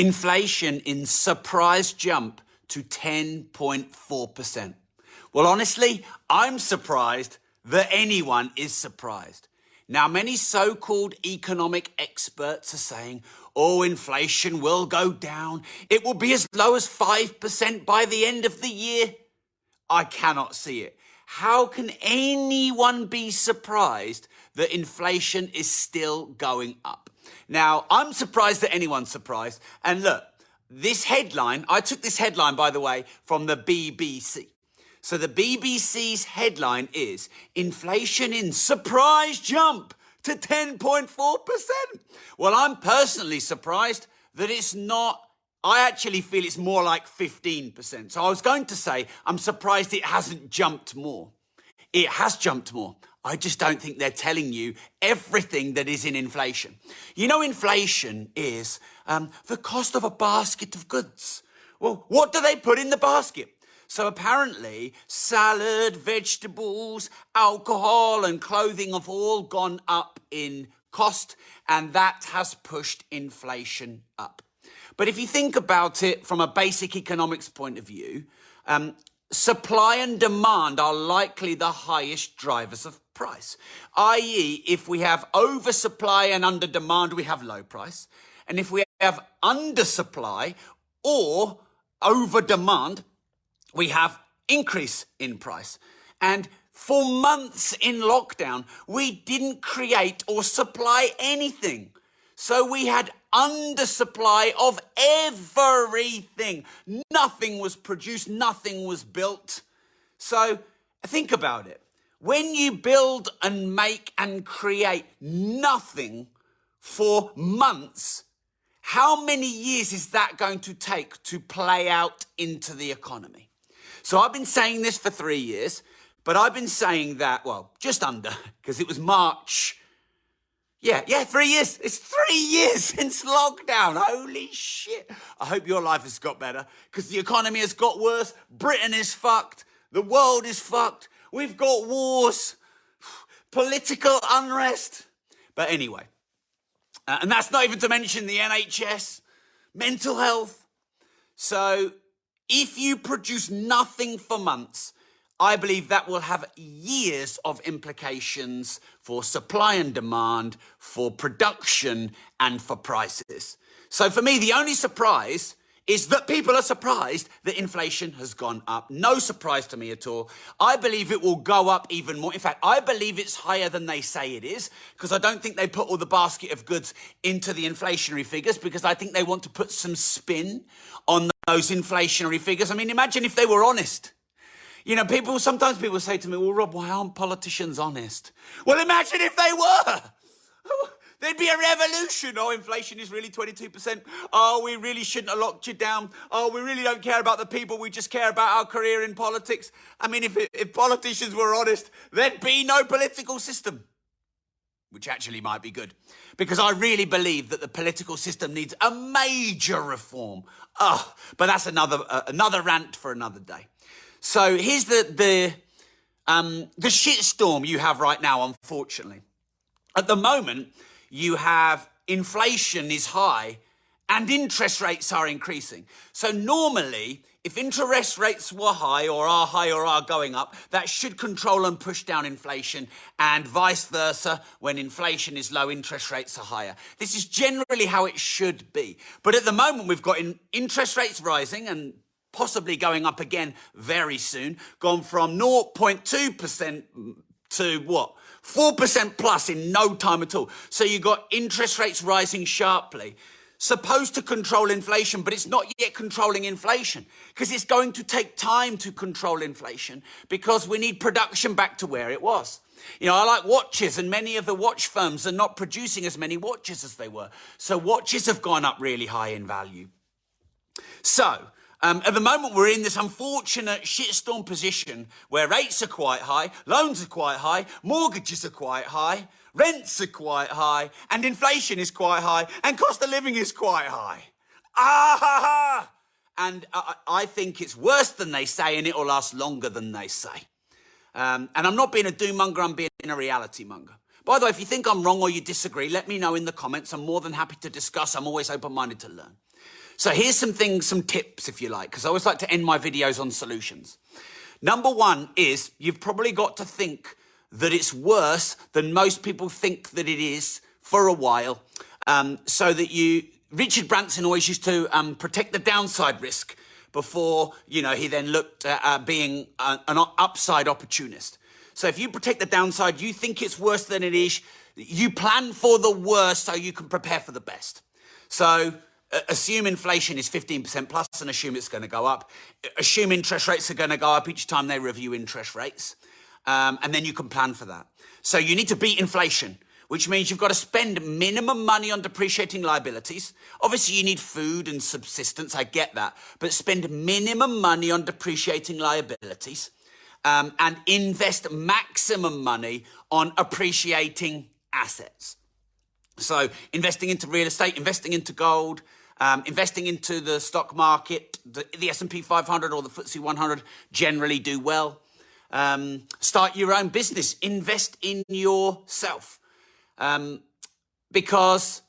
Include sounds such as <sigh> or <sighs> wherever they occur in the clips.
inflation in surprise jump to 10.4%. Well, honestly, I'm surprised that anyone is surprised. Now, many so called economic experts are saying, oh, inflation will go down. It will be as low as 5% by the end of the year. I cannot see it. How can anyone be surprised that inflation is still going up? Now, I'm surprised that anyone's surprised. And look, this headline, I took this headline, by the way, from the BBC. So the BBC's headline is Inflation in Surprise Jump to 10.4%. Well, I'm personally surprised that it's not. I actually feel it's more like 15%. So I was going to say, I'm surprised it hasn't jumped more. It has jumped more. I just don't think they're telling you everything that is in inflation. You know, inflation is um, the cost of a basket of goods. Well, what do they put in the basket? So apparently, salad, vegetables, alcohol, and clothing have all gone up in cost, and that has pushed inflation up. But if you think about it from a basic economics point of view, um, supply and demand are likely the highest drivers of price. I.e., if we have oversupply and under demand, we have low price. And if we have undersupply or over demand, we have increase in price. And for months in lockdown, we didn't create or supply anything. So we had undersupply of everything. Nothing was produced, nothing was built. So think about it. When you build and make and create nothing for months, how many years is that going to take to play out into the economy? So I've been saying this for three years, but I've been saying that, well, just under, because it was March. Yeah, yeah, three years. It's three years <laughs> since lockdown. Holy shit. I hope your life has got better because the economy has got worse. Britain is fucked. The world is fucked. We've got wars, <sighs> political unrest. But anyway, uh, and that's not even to mention the NHS, mental health. So if you produce nothing for months, I believe that will have years of implications for supply and demand, for production, and for prices. So for me, the only surprise is that people are surprised that inflation has gone up. No surprise to me at all. I believe it will go up even more. In fact, I believe it's higher than they say it is because I don't think they put all the basket of goods into the inflationary figures because I think they want to put some spin on those inflationary figures. I mean, imagine if they were honest. You know, people, sometimes people say to me, well, Rob, why aren't politicians honest? Well, imagine if they were. <laughs> There'd be a revolution. Oh, inflation is really 22%. Oh, we really shouldn't have locked you down. Oh, we really don't care about the people. We just care about our career in politics. I mean, if, if politicians were honest, there'd be no political system, which actually might be good. Because I really believe that the political system needs a major reform. Oh, but that's another, uh, another rant for another day. So here's the, the, um, the shitstorm you have right now, unfortunately. At the moment, you have inflation is high and interest rates are increasing. So normally, if interest rates were high or are high or are going up, that should control and push down inflation and vice versa. When inflation is low, interest rates are higher. This is generally how it should be. But at the moment, we've got interest rates rising and possibly going up again very soon, gone from 0.2% to what? 4% plus in no time at all. So you've got interest rates rising sharply, supposed to control inflation, but it's not yet controlling inflation because it's going to take time to control inflation because we need production back to where it was. You know, I like watches, and many of the watch firms are not producing as many watches as they were. So watches have gone up really high in value. So, um, at the moment, we're in this unfortunate shitstorm position where rates are quite high, loans are quite high, mortgages are quite high, rents are quite high, and inflation is quite high, and cost of living is quite high. Ah ha ha! And I, I think it's worse than they say, and it will last longer than they say. Um, and I'm not being a doom monger, I'm being a reality monger. By the way, if you think I'm wrong or you disagree, let me know in the comments. I'm more than happy to discuss. I'm always open minded to learn. So here's some things, some tips, if you like, because I always like to end my videos on solutions. Number one is you've probably got to think that it's worse than most people think that it is for a while. Um, so that you, Richard Branson always used to um, protect the downside risk before, you know, he then looked at uh, being a, an upside opportunist. So if you protect the downside, you think it's worse than it is, you plan for the worst so you can prepare for the best. So assume inflation is 15% plus and assume it's going to go up. Assume interest rates are going to go up each time they review interest rates. Um, and then you can plan for that. So you need to beat inflation, which means you've got to spend minimum money on depreciating liabilities. Obviously, you need food and subsistence. I get that. But spend minimum money on depreciating liabilities um, and invest maximum money on appreciating assets. So investing into real estate, investing into gold, um, investing into the stock market, the, the S&P 500 or the FTSE 100 generally do well. Um, start your own business. Invest in yourself. Um, because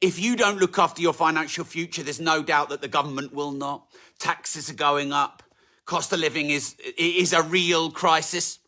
if you don't look after your financial future, there's no doubt that the government will not. Taxes are going up. Cost of living is, is a real crisis.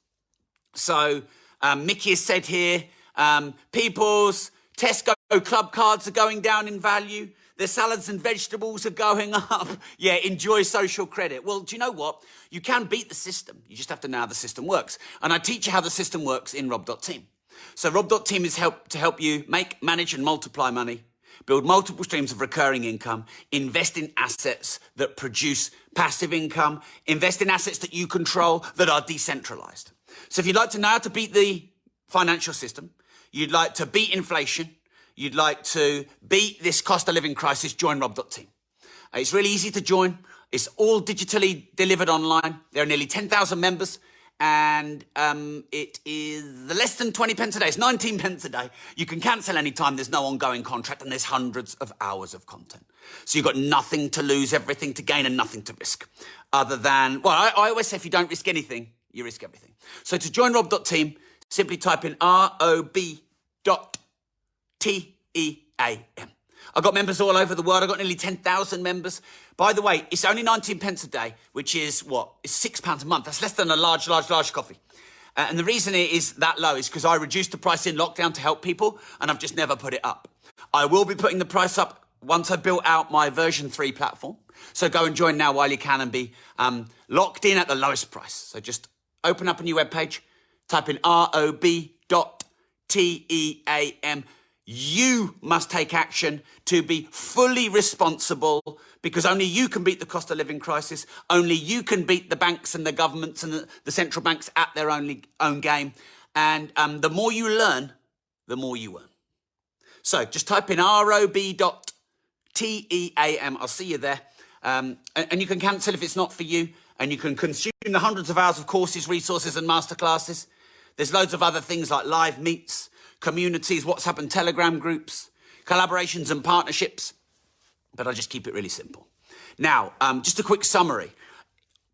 So um, Mickey has said here, um, people's Tesco club cards are going down in value. The salads and vegetables are going <laughs> up. Yeah, enjoy social credit. Well, do you know what? You can beat the system. You just have to know how the system works. And I teach you how the system works in Rob.team. So Rob.team is help to help you make, manage and multiply money, build multiple streams of recurring income, invest in assets that produce passive income, invest in assets that you control that are decentralized. So if you'd like to know how to beat the financial system, you'd like to beat inflation, you'd like to beat this cost of living crisis, join Rob.team. Uh, it's really easy to join. It's all digitally delivered online. There are nearly 10,000 members and um, it is less than 20 pence a day. It's 19 pence a day. You can cancel anytime. There's no ongoing contract and there's hundreds of hours of content. So you've got nothing to lose, everything to gain and nothing to risk. Other than, well, I, I always say if you don't risk anything, you risk everything. So to join Rob.team, simply type in R-O-B dot T-E-A-M. I've got members all over the world. I've got nearly 10,000 members. By the way, it's only 19 pence a day, which is what? It's six pounds a month. That's less than a large, large, large coffee. Uh, and the reason it is that low is because I reduced the price in lockdown to help people and I've just never put it up. I will be putting the price up once I built out my version 3 platform. So go and join now while you can and be um, locked in at the lowest price. So just open up a new web page, type in R-O-B.T-E-A-M you must take action to be fully responsible because only you can beat the cost of living crisis. Only you can beat the banks and the governments and the, central banks at their only, own game. And um, the more you learn, the more you earn. So just type in rob.team. I'll see you there. Um, and, and you can cancel if it's not for you. And you can consume the hundreds of hours of courses, resources, and masterclasses. There's loads of other things like live meets communities, WhatsApp and Telegram groups, collaborations and partnerships. But I just keep it really simple. Now, um, just a quick summary.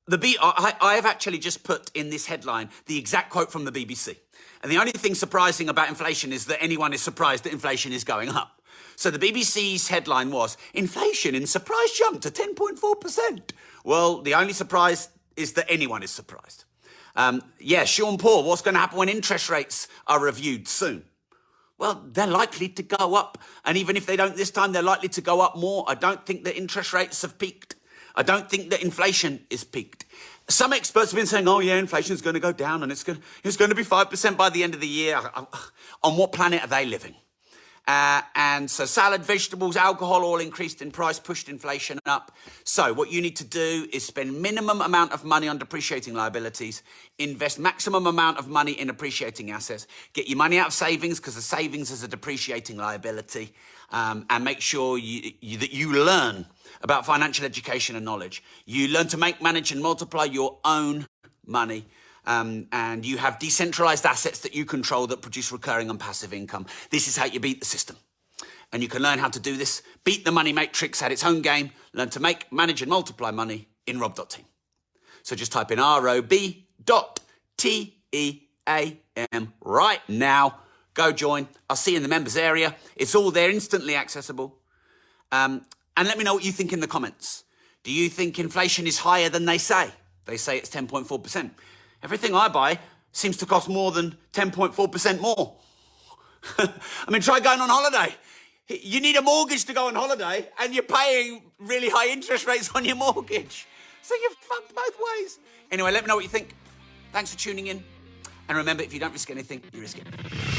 The B- I, I have actually just put in this headline the exact quote from the BBC. And the only thing surprising about inflation is that anyone is surprised that inflation is going up. So the BBC's headline was Inflation in surprise jump to 10.4%. Well, the only surprise is that anyone is surprised. Um, yeah, Sean Paul, what's going to happen when interest rates are reviewed soon? Well, they're likely to go up. And even if they don't this time, they're likely to go up more. I don't think that interest rates have peaked. I don't think that inflation is peaked. Some experts have been saying, oh, yeah, inflation is going to go down and it's going, it's going to be 5% by the end of the year. On what planet are they living? Uh, and so salad, vegetables, alcohol all increased in price, pushed inflation up. So what you need to do is spend minimum amount of money on depreciating liabilities, invest maximum amount of money in appreciating assets, get your money out of savings because the savings is a depreciating liability, um, and make sure you, you, that you learn about financial education and knowledge. You learn to make, manage, and multiply your own money um, and you have decentralized assets that you control that produce recurring and passive income. This is how you beat the system. And you can learn how to do this. Beat the money matrix at its own game. Learn to make, manage, and multiply money in rob.team. So just type in R-O-B.T-E-A-M right now. Go join. I'll see you in the members area. It's all there, instantly accessible. Um, And let me know what you think in the comments. Do you think inflation is higher than they say? They say it's 10.4%. Everything I buy seems to cost more than 10.4% more. <laughs> I mean, try going on holiday. You need a mortgage to go on holiday, and you're paying really high interest rates on your mortgage. So you're fucked both ways. Anyway, let me know what you think. Thanks for tuning in. And remember, if you don't risk anything, you risk it.